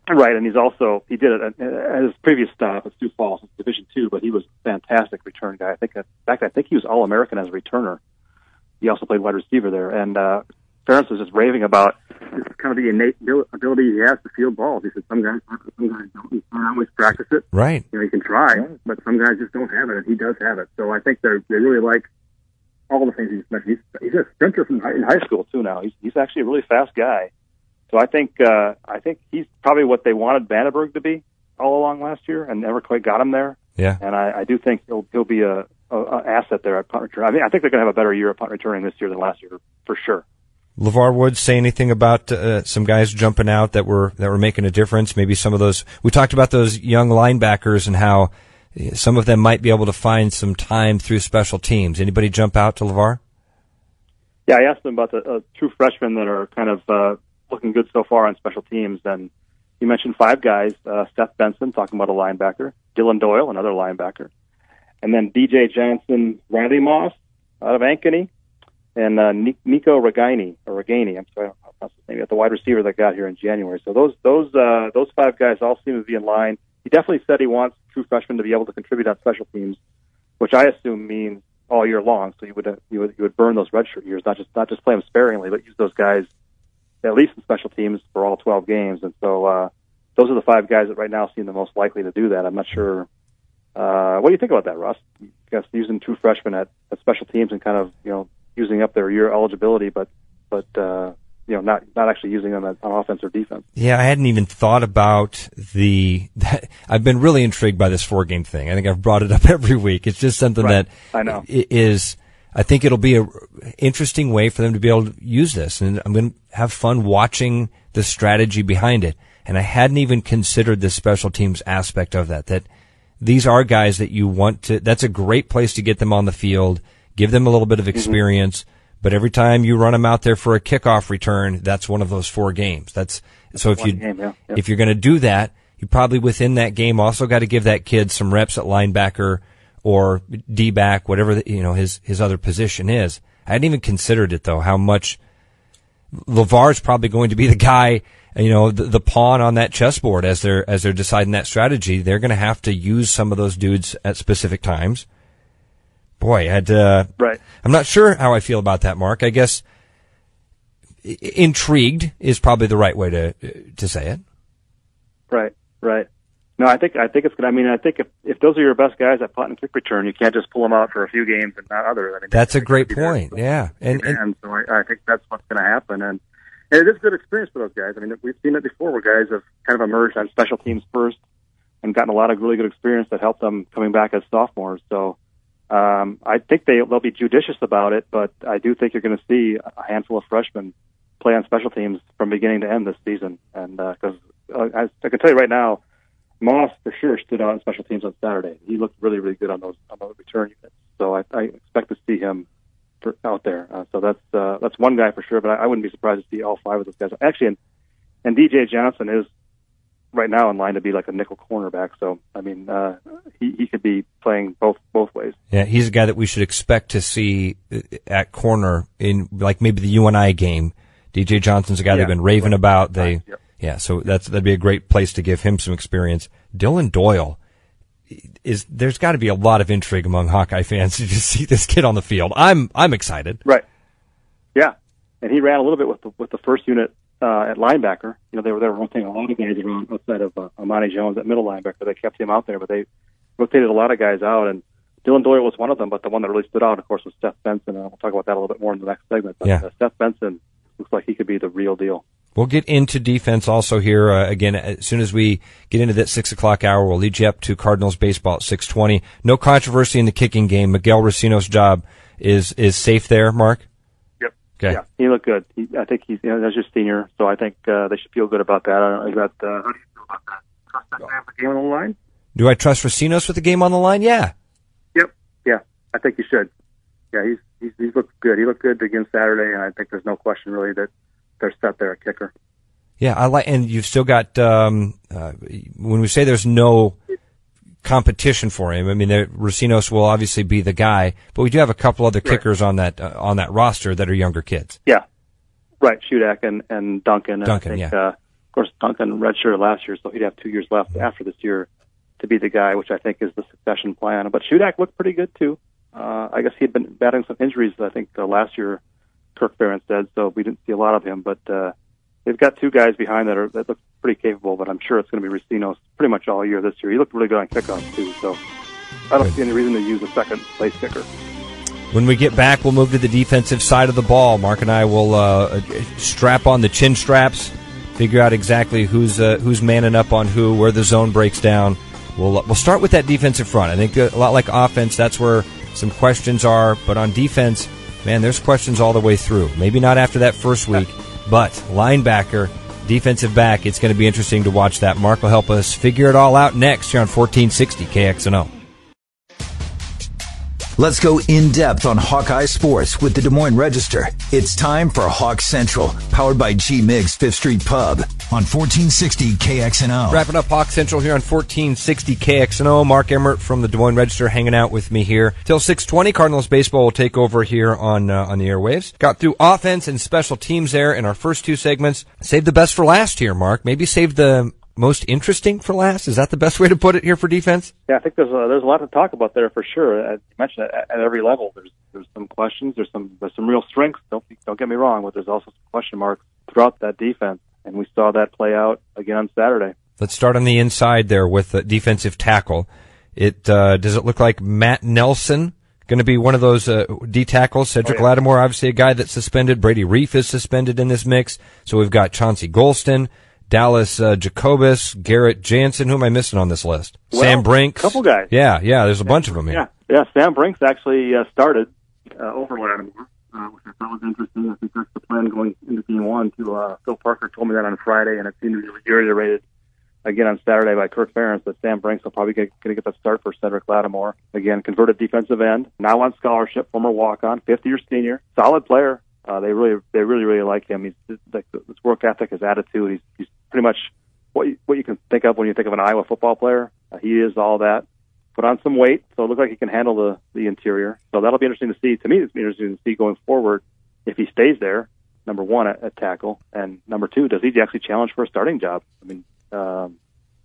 S3: Right, and he's also he did it at, at his previous stop at Sioux Falls, Division Two, but he was a fantastic return guy. I think, in fact, I think he was All American as a returner. He also played wide receiver there, and uh, Ferentz was just raving about kind of the innate ability he has to field balls. He said some guys, some guys don't, you can't always practice it.
S2: Right.
S3: You know, you can try, but some guys just don't have it, and he does have it. So I think they they really like all the things he's mentioned. He's, he's a sprinter from in high school too. Now he's he's actually a really fast guy. So I think uh, I think he's probably what they wanted VandeBerg to be all along last year, and never quite got him there.
S2: Yeah.
S3: And I, I do think he'll he'll be a, a, a asset there at punt return. I mean, I think they're going to have a better year of punt returning this year than last year for sure.
S2: LeVar Woods say anything about uh, some guys jumping out that were that were making a difference? Maybe some of those we talked about those young linebackers and how uh, some of them might be able to find some time through special teams. Anybody jump out to LeVar?
S3: Yeah, I asked him about the uh, true freshmen that are kind of uh, looking good so far on special teams, and he mentioned five guys: uh, Benson, talking about a linebacker; Dylan Doyle, another linebacker, and then DJ Johnson, Riley Moss out of Ankeny, and uh, Nico Ragaini or Ragaini. I'm sorry, I don't know At the wide receiver that got here in January. So those those uh, those five guys all seem to be in line. He definitely said he wants true freshmen to be able to contribute on special teams, which I assume means all year long. So you would uh, you would you would burn those redshirt years, not just not just play them sparingly, but use those guys at least in special teams for all 12 games. And so uh, those are the five guys that right now seem the most likely to do that. I'm not sure. Uh, what do you think about that, Russ? I guess using true freshmen at, at special teams and kind of you know using up their year eligibility, but but uh, you know not not actually using them on offense or defense.
S2: Yeah, I hadn't even thought about the. That, I've been really intrigued by this four game thing. I think I've brought it up every week. It's just something
S3: right.
S2: that
S3: I know
S2: is. I think it'll be a interesting way for them to be able to use this, and I'm going to have fun watching the strategy behind it. And I hadn't even considered the special teams aspect of that. That these are guys that you want to. That's a great place to get them on the field give them a little bit of mm-hmm. experience. Mm-hmm. But every time you run them out there for a kickoff return, that's one of those four games. That's, that's so if you
S3: game, yeah.
S2: if you're going to do that, you probably within that game also got to give that kid some reps at linebacker or D back, whatever the, you know his his other position is. I hadn't even considered it though how much LeVar's probably going to be the guy, you know, the, the pawn on that chessboard as they're as they're deciding that strategy. They're going to have to use some of those dudes at specific times boy, I'd, uh,
S3: right.
S2: I'm not sure how I feel about that, Mark. I guess intrigued is probably the right way to to say it.
S3: Right, right. No, I think I think it's good. I mean, I think if if those are your best guys at punt and kick return, you can't just pull them out for a few games and not others. I mean,
S2: that's a great point. yeah,
S3: and, and, and so I, I think that's what's going to happen, and, and it is a good experience for those guys. I mean, we've seen it before where guys have kind of emerged on special teams first and gotten a lot of really good experience that helped them coming back as sophomores. So um, I think they they'll be judicious about it, but I do think you're going to see a handful of freshmen play on special teams from beginning to end this season. And because uh, uh, I, can tell you right now, Moss for sure stood out on special teams on Saturday. He looked really really good on those on those return units. So I, I expect to see him for, out there. Uh, so that's uh, that's one guy for sure. But I, I wouldn't be surprised to see all five of those guys. Actually, and, and DJ Johnson is right now in line to be like a nickel cornerback. So I mean, uh, he he could be playing both both ways.
S2: Yeah, he's a guy that we should expect to see uh, at corner in like maybe the UNI game. DJ Johnson's a guy yeah, they've been raving right. about. They yep. yeah, so that's that'd be a great place to give him some experience. Dylan Doyle is there's got to be a lot of intrigue among Hawkeye fans to just see this kid on the field. I'm I'm excited.
S3: Right. Yeah, and he ran a little bit with the with the first unit uh, at linebacker. You know, they were they were rotating a lot of guys around outside of uh, Amani Jones at middle linebacker. They kept him out there, but they rotated a lot of guys out, and Dylan Doyle was one of them. But the one that really stood out, of course, was Seth Benson. And we'll talk about that a little bit more in the next segment. But
S2: yeah.
S3: uh, Seth Benson looks like he could be the real deal.
S2: We'll get into defense also here uh, again as soon as we get into that six o'clock hour. We'll lead you up to Cardinals baseball at six twenty. No controversy in the kicking game. Miguel Recinos' job is is safe there. Mark. Okay.
S3: Yeah, he looked good. He, I think he's you know that's just senior, so I think uh, they should feel good about that. I don't know, that uh, how do you feel about that? Trust that man with the game on the line?
S2: Do I trust Recinos with the game on the line? Yeah.
S3: Yep. Yeah, I think you should. Yeah, he's he's, he's looked good. He looked good against Saturday, and I think there's no question really that they're set there at kicker.
S2: Yeah, I like, and you've still got um, uh, when we say there's no competition for him. I mean, Recinos will obviously be the guy, but we do have a couple other kickers on that uh, on that roster that are younger kids.
S3: Yeah, right. Shudak and and Duncan. And
S2: Duncan,
S3: I think,
S2: yeah.
S3: Uh, of course, Duncan redshirted last year, so he'd have two years left after this year to be the guy, which I think is the succession plan. But Shudak looked pretty good too. Uh, I guess he had been battling some injuries. I think uh, last year, Kirk Ferentz said, so we didn't see a lot of him. But uh, they've got two guys behind that are that look pretty capable. But I'm sure it's going to be Recinos pretty much all year this year. He looked really good on kickoffs too. So I don't see any reason to use a second place kicker.
S2: When we get back, we'll move to the defensive side of the ball. Mark and I will uh, strap on the chin straps, figure out exactly who's uh, who's manning up on who, where the zone breaks down. We'll we'll start with that defensive front. I think a lot like offense, that's where some questions are. But on defense, man, there's questions all the way through. Maybe not after that first week, but linebacker, defensive back, it's going to be interesting to watch that. Mark will help us figure it all out next here on 1460 KXNO.
S1: Let's go in depth on Hawkeye sports with the Des Moines Register. It's time for Hawk Central, powered by G Migs Fifth Street Pub on 1460 KXNO.
S2: Wrapping up Hawk Central here on 1460 KXNO. Mark Emmert from the Des Moines Register hanging out with me here till 620. Cardinals baseball will take over here on uh, on the airwaves. Got through offense and special teams there in our first two segments. Save the best for last here, Mark. Maybe save the most interesting for last. Is that the best way to put it here for defense?
S3: Yeah, I think there's a, there's a lot to talk about there for sure. As you mentioned, at, at every level, there's there's some questions, there's some there's some real strengths. Don't don't get me wrong, but there's also some question marks throughout that defense, and we saw that play out again on Saturday.
S2: Let's start on the inside there with the defensive tackle. It uh, does it look like Matt Nelson going to be one of those uh, D tackles? Cedric
S3: Oh, yeah.
S2: Lattimore, obviously a guy that's suspended. Brady Reiff is suspended in this mix. So we've got Chauncey Golston, Dallas uh, Jacobus, Garrett Jansen. Who am I missing on this list?
S3: Well,
S2: Sam Brincks.
S3: A couple guys.
S2: Yeah, yeah. There's a bunch of them here.
S3: Yeah, yeah. Sam Brincks actually uh, started uh, over Lattimore, uh, which I thought was interesting. I think that's the plan going into game one. To uh, Phil Parker told me that on Friday, and it seemed to be reiterated again on Saturday by Kirk Ferentz that Sam Brincks will probably get, going to get the start for Cedric Lattimore. Again, converted defensive end, now on scholarship, former walk-on, fifth-year senior, solid player. Uh, they really, they really, really like him. He's like his work ethic, his attitude. He's, he's pretty much what you, what you can think of when you think of an Iowa football player. Uh, he is all that. Put on some weight, so it looks like he can handle the the interior. So that'll be interesting to see. To me, it's interesting to see going forward if he stays there. Number one at, at tackle, and number two, does he actually challenge for a starting job? I mean, um,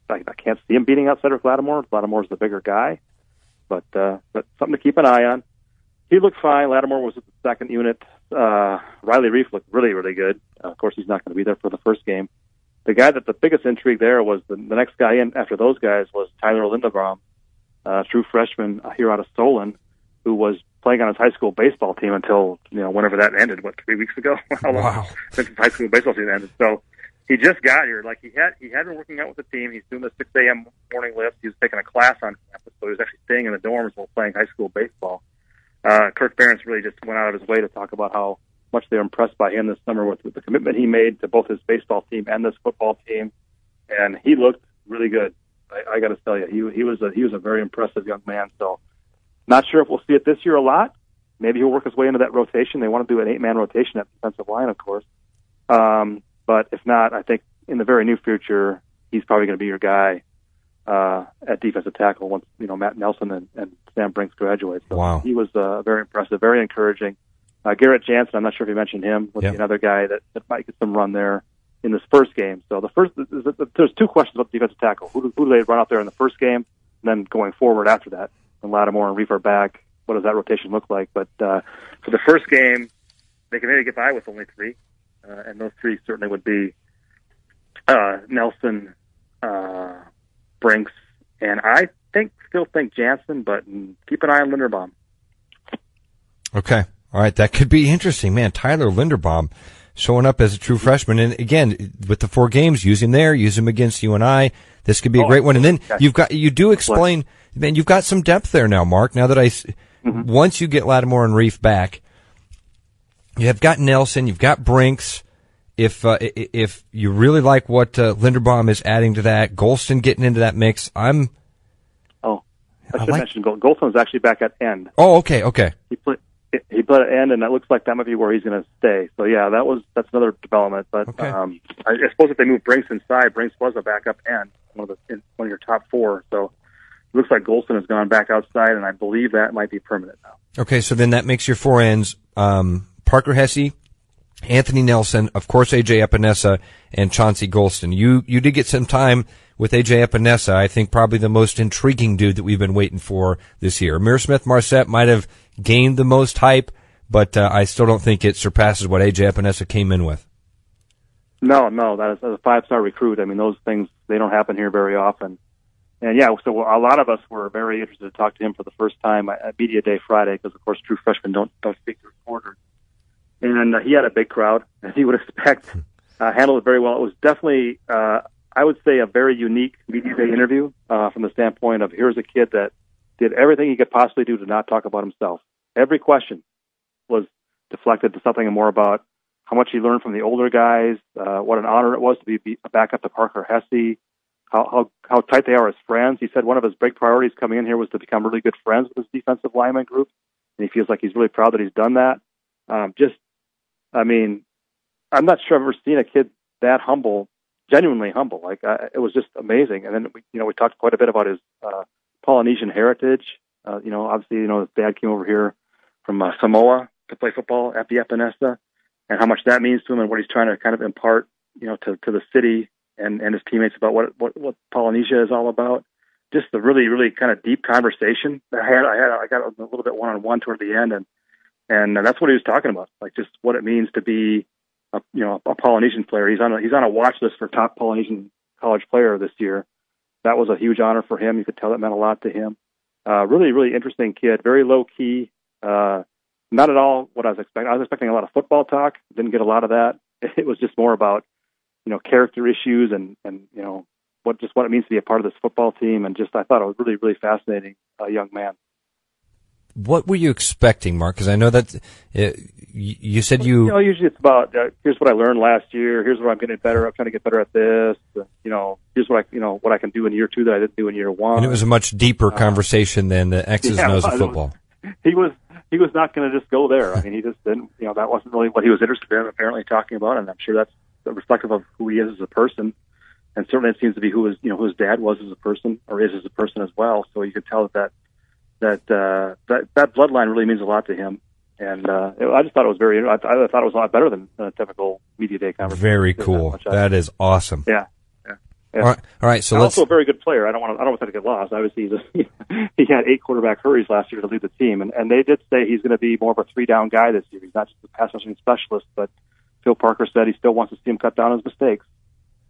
S3: I, I can't see him beating out Cedric Lattimore. Lattimore's the bigger guy, but uh, but something to keep an eye on. He looked fine. Lattimore was at the second unit. Uh, Riley Reiff looked really, really good. Uh, of course, he's not going to be there for the first game. The guy that the biggest intrigue there was the, the next guy in after those guys was Tyler Linderbaum, uh, true freshman here out of Solon, who was playing on his high school baseball team until you know whenever that ended. What three weeks ago? How long
S2: Wow.
S3: since his high school baseball season ended? So he just got here. Like he had he had been working out with the team. He's doing the 6 a.m. morning lift. He was taking a class on campus, so he was actually staying in the dorms while playing high school baseball. Uh, Kirk Ferentz really just went out of his way to talk about how much they were impressed by him this summer with, with the commitment he made to both his baseball team and this football team, and he looked really good. I, I got to tell you, he he was a he was a very impressive young man. So, not sure if we'll see it this year a lot. Maybe he'll work his way into that rotation. They want to do an eight man rotation at defensive line, of course. Um, but if not, I think in the very near future, he's probably going to be your guy uh, at defensive tackle once you know Matt Nelson and, and Sam Brincks graduate. So
S2: Wow.
S3: he was uh, very impressive, very encouraging. Uh, Garrett Jansen, I'm not sure if you mentioned him,
S2: Yeah.
S3: be another guy that, that might get some run there in this first game. So the first, there's two questions about the defensive tackle. Who do, who do they run out there in the first game? And then going forward after that, and Lattimore and Reiff are back. What does that rotation look like? But uh, for the first game, they can maybe get by with only three, uh, and those three certainly would be uh, Nelson, uh, Brincks, and I think still think Jansen, but keep an eye on Linderbaum.
S2: Okay. All right. That could be interesting, man. Tyler Linderbaum showing up as a true freshman. And again, with the four games, use him there, use him against UNI. This could be a
S3: Oh,
S2: great one. And then
S3: okay.
S2: you've got, you do explain, man, you've got some depth there now, Mark. Now that I,
S3: Mm-hmm.
S2: once you get Lattimore and Reiff back, you have got Nelson, you've got Brincks. If uh, i- i- if you really like what uh, Linderbaum is adding to that, Golston getting into that mix, I'm.
S3: Oh, I
S2: I
S3: should
S2: like-
S3: mention actually back at end.
S2: Oh, okay, okay.
S3: He played he played at end, and it looks like that might be where he's going to stay. So yeah, that was that's another development. But
S2: Okay.
S3: um, I, I suppose if they move Brincks inside, Brincks was a backup end, one of the in, one of your top four. So it looks like Golston has gone back outside, and I believe that might be permanent now.
S2: Okay, so then that makes your four ends um, Parker Hesse, Anthony Nelson, of course AJ Epenesa, and Chauncey Golston. You you did get some time with AJ Epenesa. I think probably the most intriguing dude that we've been waiting for this year. Ihmir Smith Marsette might have gained the most hype, but uh, I still don't think it surpasses what AJ Epenesa came in with.
S3: No, no, that is a five star recruit. I mean, those things they don't happen here very often. And yeah, so a lot of us were very interested to talk to him for the first time at media day Friday because, of course, true freshmen don't don't speak to reporters. And uh, he had a big crowd, as you would expect. Uh, handled it very well. It was definitely, uh, I would say, a very unique media day interview uh, from the standpoint of here's a kid that did everything he could possibly do to not talk about himself. Every question was deflected to something more about how much he learned from the older guys, uh, what an honor it was to be, be a backup to Parker Hesse, how, how how tight they are as friends. He said one of his big priorities coming in here was to become really good friends with his defensive lineman group, and he feels like he's really proud that he's done that. Um, just, I mean, I'm not sure I've ever seen a kid that humble, genuinely humble. Like uh, it was just amazing. And then we, you know, we talked quite a bit about his uh, Polynesian heritage. Uh, you know, obviously, you know, his dad came over here from uh, Samoa to play football at the Epenesa, and how much that means to him, and what he's trying to kind of impart, you know, to to the city and and his teammates about what what what Polynesia is all about. Just a really really kind of deep conversation that I had. I had I got a little bit one on one toward the end, and and that's what he was talking about, like just what it means to be, a, you know, a Polynesian player. He's on a, he's on a watch list for top Polynesian college player this year. That was a huge honor for him. You could tell that meant a lot to him. Uh, really, really interesting kid. Very low key. Uh, not at all what I was expecting. I was expecting a lot of football talk. Didn't get a lot of that. It was just more about, you know, character issues and and you know what just what it means to be a part of this football team. And just I thought it was really really fascinating uh, young man.
S2: What were you expecting, Mark? Because I know that uh, you, said you.
S3: You know, usually it's about uh, here's what I learned last year. Here's what I'm getting better. I'm trying to get better at this. Uh, you know, here's what I you know what I can do in year two that I didn't do in year one.
S2: and it was a much deeper conversation than the X's
S3: Uh, yeah,
S2: and O's of
S3: it was-
S2: football.
S3: he was he was not going to just go there. I mean, he just didn't. You know, that wasn't really what he was interested in. Apparently, talking about, and I'm sure that's reflective of who he is as a person. And certainly, it seems to be who his you know who his dad was as a person, or is as a person as well. So you could tell that that uh, that that bloodline really means a lot to him. And uh, I just thought it was very. I, I thought it was a lot better than, a typical media day conversation.
S2: Very cool.
S3: I-
S2: That is awesome.
S3: yeah. Yeah.
S2: All right, all right. So
S3: And
S2: let's.
S3: also a very good player. I don't want to. I don't want that to get lost. Obviously, he's a, he had eight quarterback hurries last year to lead the team, and, and they did say he's going to be more of a three down guy this year. He's not just a pass rushing specialist, but Phil Parker said he still wants to see him cut down his mistakes.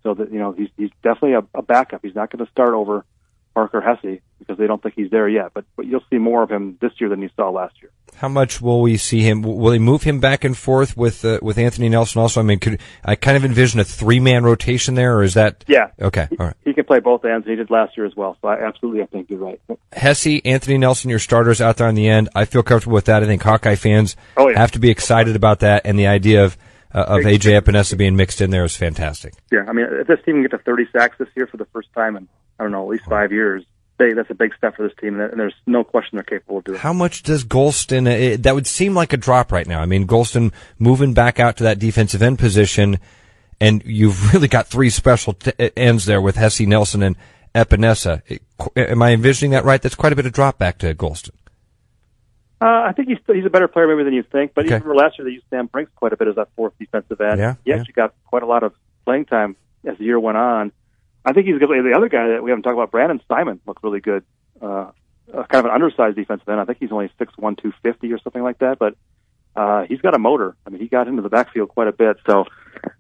S3: So that you know he's he's definitely a, a backup. He's not going to start over Parker Hesse because they don't think he's there yet. But but you'll see more of him this year than you saw last year.
S2: How much will we see him? Will they move him back and forth with uh, with Anthony Nelson? Also, I mean, could I kind of envision a three man rotation there, or is that?
S3: Yeah.
S2: Okay. All right.
S3: He can play both ends. and He did last year as well. So I absolutely I think you're right.
S2: Hesse, Anthony Nelson, your starters out there on the end. I feel comfortable with that. I think Hawkeye fans
S3: Oh, yeah.
S2: have to be excited about that, and the idea of uh, of AJ Epenesa being mixed in there is fantastic.
S3: Yeah, I mean, if this team can get to 30 sacks this year for the first time in I don't know at least five years, they, that's a big step for this team, and there's no question they're capable of doing. it.
S2: How much does Golston? uh, It, that would seem like a drop right now. I mean, Golston moving back out to that defensive end position, and you've really got three special t- uh, ends there with Hesse, Nelson, and Epenesa. It- Am I envisioning that right? That's quite a bit of drop back to Golston.
S3: Uh, I think he's he's a better player maybe than you think, but
S2: Okay.
S3: even last year they used Sam Brincks quite a bit as that fourth defensive end.
S2: Yeah,
S3: he
S2: yeah.
S3: actually got quite a lot of playing time as the year went on. I think he's good. The other guy that we haven't talked about, Brandon Simon, looked really good. Uh, uh, kind of an undersized defensive end. I think he's only six one, two fifty or something like that, but uh, he's got a motor. I mean, he got into the backfield quite a bit. So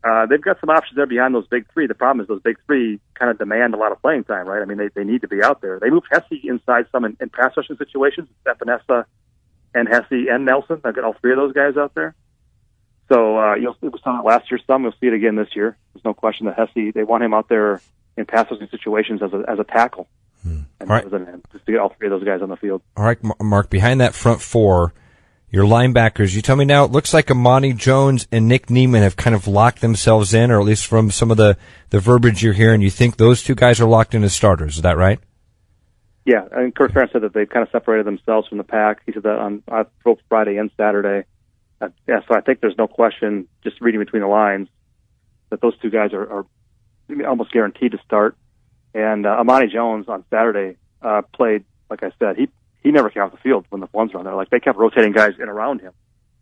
S3: uh, they've got some options there behind those big three. The problem is those big three kind of demand a lot of playing time, right? I mean, they, they need to be out there. They moved Hesse inside some in, in pass rushing situations. Epenesa and Hesse and Nelson. I've got all three of those guys out there. So uh, you'll saw it last year some. We'll see it again this year. There's no question that Hesse they want him out there in pass rushing situations as a as a tackle.
S2: Hmm.
S3: And
S2: All right.
S3: an just to get all three of those guys on the field.
S2: All right, Mark, behind that front four, your linebackers, you tell me now, it looks like Amani Jones and Nick Niemann have kind of locked themselves in, or at least from some of the, the verbiage you're hearing, you think those two guys are locked in as starters. Is that right?
S3: Yeah, and Kirk Ferentz said that they've kind of separated themselves from the pack. He said that on both Friday and Saturday. Uh, yeah, so I think there's no question, just reading between the lines, that those two guys are, are almost guaranteed to start. And uh, Amani Jones on Saturday uh, played, like I said, he he never came off the field when the ones were on there. Like they kept rotating guys in around him,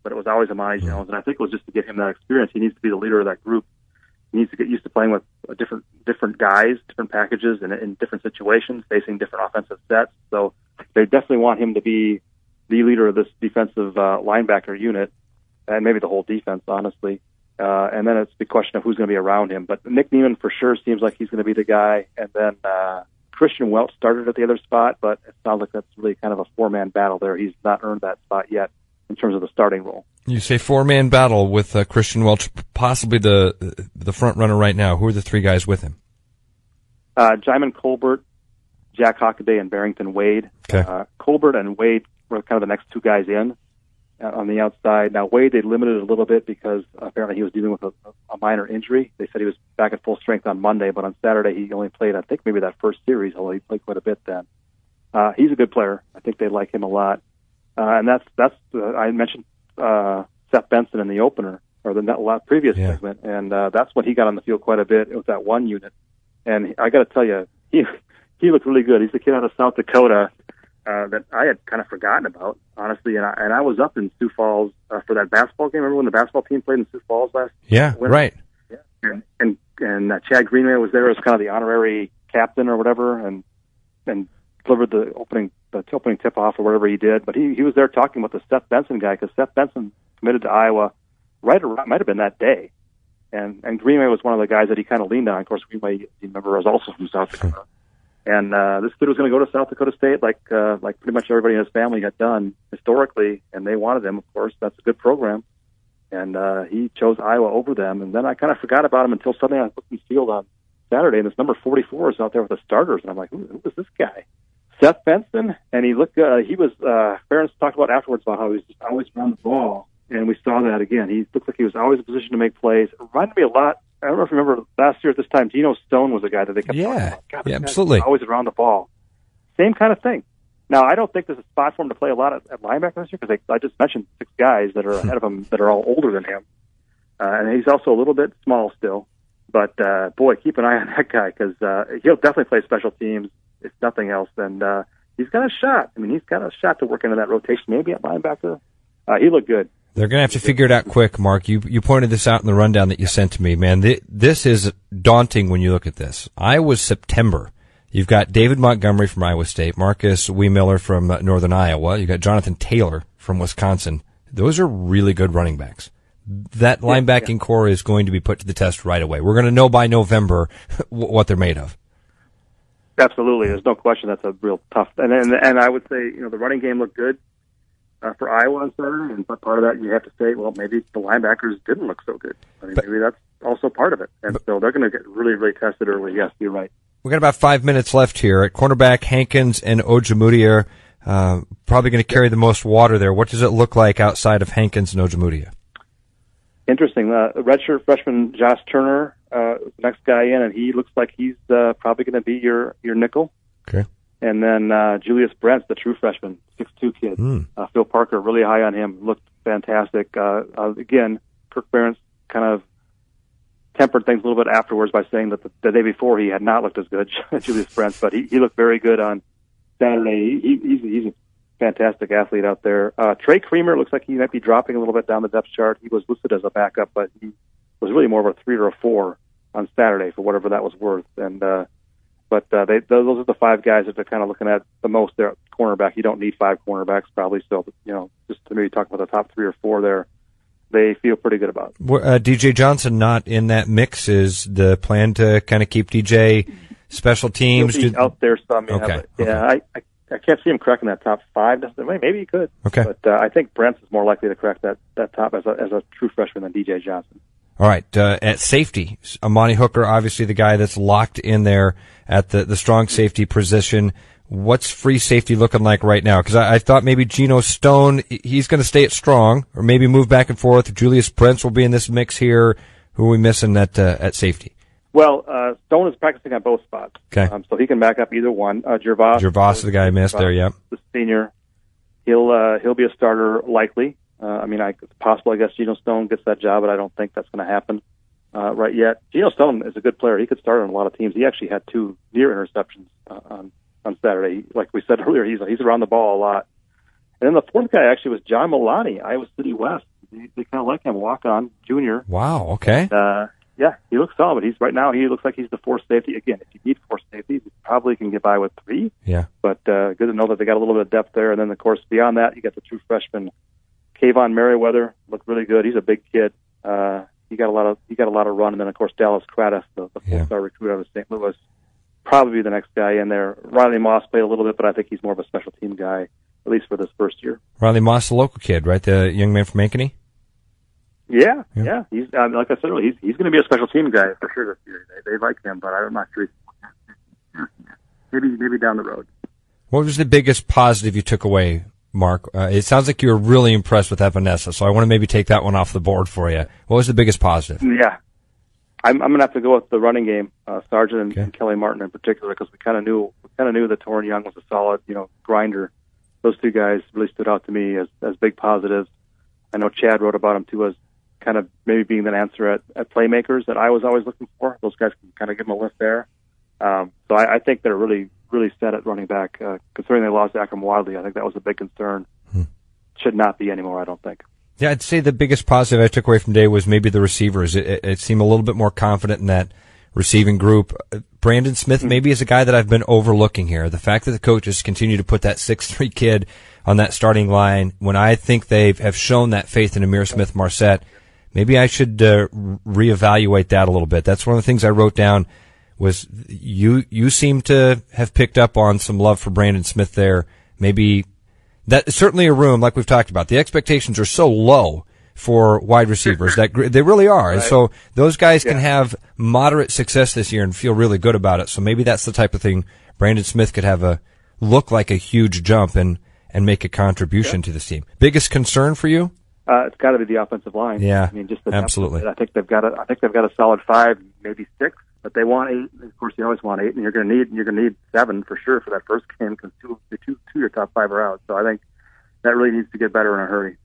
S3: but it was always Amani Jones. And I think it was just to get him that experience. He needs to be the leader of that group. He needs to get used to playing with different different guys, different packages, and in different situations, facing different offensive sets. So they definitely want him to be the leader of this defensive uh, linebacker unit, and maybe the whole defense, honestly. Uh, and then it's the question of who's going to be around him. But Nick Niemann for sure seems like he's going to be the guy. And then uh, Christian Welch started at the other spot, but it sounds like that's really kind of a four man battle there. He's not earned that spot yet in terms of the starting role.
S2: You say four man battle with uh, Christian Welch, possibly the the front runner right now. Who are the three guys with him?
S3: Uh, Djimon Colbert, Jack Hockaday, and Barrington Wade.
S2: Okay.
S3: Uh, Colbert and Wade were kind of the next two guys in on the outside. Now Wade they limited a little bit because apparently he was dealing with a, a minor injury. They said he was back at full strength on Monday, but on Saturday he only played I think maybe that first series, although he played quite a bit then. Uh, he's a good player. I think they like him a lot, uh, and that's that's uh, I mentioned uh, Seth Benson in the opener or the net, last previous
S2: Yeah.
S3: segment, and uh, that's when he got on the field quite a bit with that one unit. And I got to tell you, he he looked really good. He's a kid out of South Dakota uh, that I had kind of forgotten about, honestly. And I, and I was up in Sioux Falls uh, for that basketball game. Remember when the basketball team played in Sioux Falls last?
S2: Yeah,
S3: When-
S2: right.
S3: And and, and uh, Chad Greenway was there as kind of the honorary captain or whatever, and and delivered the opening the opening tip off or whatever he did. But he he was there talking about the Seth Benson guy because Seth Benson committed to Iowa right around might have been that day. And and Greenway was one of the guys that he kind of leaned on. Of course, Greenway, you remember, was also from South Dakota. And uh, this kid was going to go to South Dakota State, like uh, like pretty much everybody in his family had done historically, and they wanted him. Of course, that's a good program, and uh, he chose Iowa over them. And then I kind of forgot about him until suddenly I looked in the field on Saturday, and this number 44 is out there with the starters, and I'm like, who, who is this guy? Seth Benson, and he looked. Uh, he was. Uh, Ferentz talked about afterwards about how he was just always around the ball, and we saw that again. He looked like he was always in position to make plays. It reminded me a lot. I don't know if you remember last year at this time. Geno Stone was a guy that they kept talking
S2: Yeah.
S3: about. God,
S2: Yeah, absolutely.
S3: Always around the ball. Same kind of thing. Now, I don't think there's a spot for him to play a lot at, at linebacker this year because I just mentioned six guys that are ahead of him that are all older than him, uh, and he's also a little bit small still. But uh, boy, keep an eye on that guy because uh, he'll definitely play special teams if nothing else. And uh, he's got a shot. I mean, he's got a shot to work into that rotation, maybe at linebacker. Uh, he looked good.
S2: They're going to have to figure it out quick, Mark. You you pointed this out in the rundown that you sent to me, man. Th- This is daunting when you look at this. Iowa's September. You've got David Montgomery from Iowa State, Marcus Miller from uh, Northern Iowa. You've got Jonathan Taylor from Wisconsin. Those are really good running backs. That linebacking core is going to be put to the test right away. We're going to know by November what they're made of.
S3: Absolutely, there's no question that's a real tough. And and, and I would say, you know, the running game looked good uh, for Iowa on Saturday, and but part of that you have to say, well, maybe the linebackers didn't look so good. I mean, maybe that's also part of it. And so they're going to get really, really tested early. Yes, you're right.
S2: We got about five minutes left here at cornerback. Hankins and Ojemudia uh, probably going to carry the most water there. What does it look like outside of Hankins and Ojemudia?
S3: Interesting. Uh, redshirt freshman Josh Turner, uh, next guy in, and he looks like he's uh, probably going to be your your nickel.
S2: Okay.
S3: And then uh, Julius Brents, the true freshman, six two kid.
S2: Hmm.
S3: Uh, Phil Parker, really high on him. Looked fantastic. Uh, uh, again, Kirk Ferentz kind of tempered things a little bit afterwards by saying that the, the day before he had not looked as good, as Julius Brents, but he, he looked very good on Saturday. He, he's, he's a fantastic athlete out there. Uh, Trey Creamer looks like he might be dropping a little bit down the depth chart. He was listed as a backup, but he was really more of a three or a four on Saturday for whatever that was worth. And uh, but uh, they those are the five guys that they're kind of looking at the most there at cornerback. You don't need five cornerbacks probably, so you know just to maybe talk about the top three or four there. They feel pretty good about.
S2: Uh, DJ Johnson not in that mix. Is the plan to kind of keep DJ special teams?
S3: He'll be
S2: Do-
S3: out there some, yeah.
S2: Okay,
S3: But, yeah, I, I I can't see him cracking that top five. Maybe he could.
S2: Okay.
S3: But uh, I think Brents is more likely to crack that that top as a as a true freshman than DJ Johnson.
S2: All right, uh, at safety, Amani Hooker, obviously the guy that's locked in there at the the strong safety position. What's free safety looking like right now? Because I, I, thought maybe Geno Stone, he's going to stay at strong, or maybe move back and forth. Julius Prince will be in this mix here. Who are we missing at uh, at safety?
S3: Well, uh, Stone is practicing on both spots.
S2: Okay.
S3: Um, so he can back up either one. Uh, Gervase.
S2: Gervase is the guy I missed there, yeah.
S3: The senior. He'll, uh, he'll be a starter likely. Uh, I mean, I, it's possible, I guess, Geno Stone gets that job, but I don't think that's going to happen, uh, right yet. Geno Stone is a good player. He could start on a lot of teams. He actually had two near interceptions, uh, on, on Saturday. Like we said earlier, he's, he's around the ball a lot. And then the fourth guy actually was John Milani, Iowa City West. They, they kind of like him, walk on junior.
S2: Wow. Okay.
S3: Uh, yeah, he looks solid. He's right now. He looks like he's the fourth safety. Again, if you need four safeties, he probably can get by with three.
S2: Yeah.
S3: But uh, good to know that they got a little bit of depth there. And then, of course, beyond that, you got the two freshman, Kaevon Merriweather. Looked really good. He's a big kid. Uh, he got a lot of he got a lot of run. And then, of course, Dallas Craddieth, the, the
S2: Yeah.
S3: four-star recruit out of St. Louis, probably the next guy in there. Riley Moss played a little bit, but I think he's more of a special team guy, at least for this first year.
S2: Riley Moss, the local kid, right? The young man from Ankeny.
S3: Yeah,
S2: Yeah.
S3: yeah. He's um, like I said earlier, he's he's going to be a special team guy for sure this year. They, they like him, but I'm not sure. Maybe maybe down the road.
S2: What was the biggest positive you took away, Mark? Uh, it sounds like you were really impressed with that Vanessa, so I want to maybe take that one off the board for you. What was the biggest positive?
S3: Yeah, I'm I'm going to have to go with the running game, uh, Sargent and,
S2: Okay.
S3: and Kelly Martin in particular, because we kind of knew we kind of knew that Toren Young was a solid, you know, grinder. Those two guys really stood out to me as as big positives. I know Chad wrote about them too as kind of maybe being the answer at, at playmakers that I was always looking for. Those guys can kind of give them a lift there. Um, so I, I think they're really, really set at running back. Uh, considering they lost Akrum Wadley, I think that was a big concern. Should not be anymore, I don't think.
S2: Yeah, I'd say the biggest positive I took away from today was maybe the receivers. It, it, it seemed a little bit more confident in that receiving group. Uh, Brandon Smith maybe is a guy that I've been overlooking here. The fact that the coaches continue to put that six three kid on that starting line when I think they have shown that faith in Ihmir Smith Marsette, maybe I should uh, re- reevaluate that a little bit. That's one of the things I wrote down was you you seem to have picked up on some love for Brandon Smith there. Maybe that certainly a room like we've talked about. The expectations are so low for wide receivers that they really are, and so those guys can have moderate success this year and feel really good about it. So maybe that's the type of thing Brandon Smith could have a look like a huge jump and and make a contribution to this team. Biggest concern for you?
S3: Uh, it's got to be the offensive line.
S2: Yeah,
S3: I mean, just the
S2: absolutely.
S3: I think they've got a, I think they've got a solid five, maybe six, but they want eight. Of course, you always want eight, and you're going to need you're going to need seven for sure for that first game because two, the two, two of your top five are out. So I think that really needs to get better in a hurry.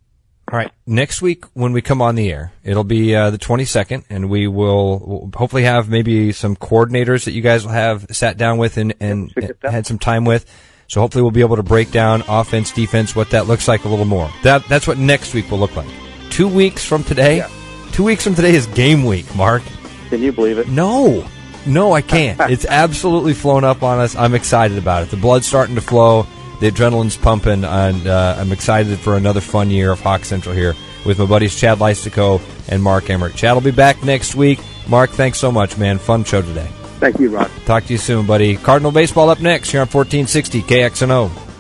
S2: All right. Next week, when we come on the air, it'll be uh, the 22nd, and we will we'll hopefully have maybe some coordinators that you guys will have sat down with and, and
S3: should
S2: had some time with. So hopefully, we'll be able to break down offense, defense, what that looks like a little more. That that's what next week will look like. Two weeks from today.
S3: Yeah.
S2: Two weeks from today is game week, Mark.
S3: Can you believe it?
S2: No, no, I can't. it's absolutely flown up on us. I'm excited about it. The blood's starting to flow. The adrenaline's pumping, and uh, I'm excited for another fun year of Hawk Central here with my buddies Chad Leistikow and Mark Emmert. Chad will be back next week. Mark, thanks so much, man. Fun show today.
S3: Thank you, Ron.
S2: Talk to you soon, buddy. Cardinal baseball up next here on 1460 KXNO.